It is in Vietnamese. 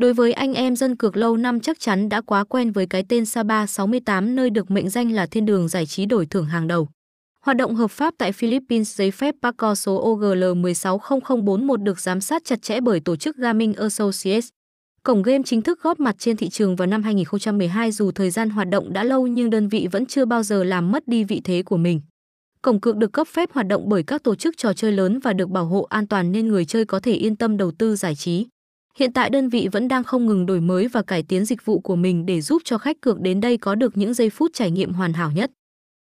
Đối với anh em dân cược lâu năm chắc chắn đã quá quen với cái tên Saba 68 nơi được mệnh danh là thiên đường giải trí đổi thưởng hàng đầu. Hoạt động hợp pháp tại Philippines giấy phép PACO số OGL 1600041 được giám sát chặt chẽ bởi tổ chức Gaming Associates. Cổng game chính thức góp mặt trên thị trường vào năm 2012 dù thời gian hoạt động đã lâu nhưng đơn vị vẫn chưa bao giờ làm mất đi vị thế của mình. Cổng cược được cấp phép hoạt động bởi các tổ chức trò chơi lớn và được bảo hộ an toàn nên người chơi có thể yên tâm đầu tư giải trí. Hiện tại đơn vị vẫn đang không ngừng đổi mới và cải tiến dịch vụ của mình để giúp cho khách cược đến đây có được những giây phút trải nghiệm hoàn hảo nhất.